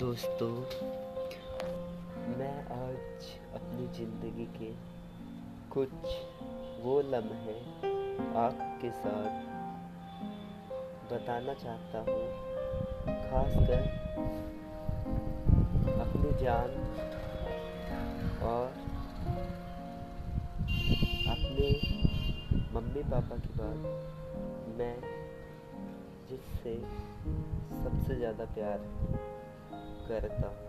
दोस्तों। मैं आज अपनी ज़िंदगी के कुछ वो लम्हे आपके साथ बताना चाहता हूँ। खासकर अपनी जान और अपने मम्मी पापा की बात। मैं जिससे सबसे ज़्यादा प्यार हूँ। और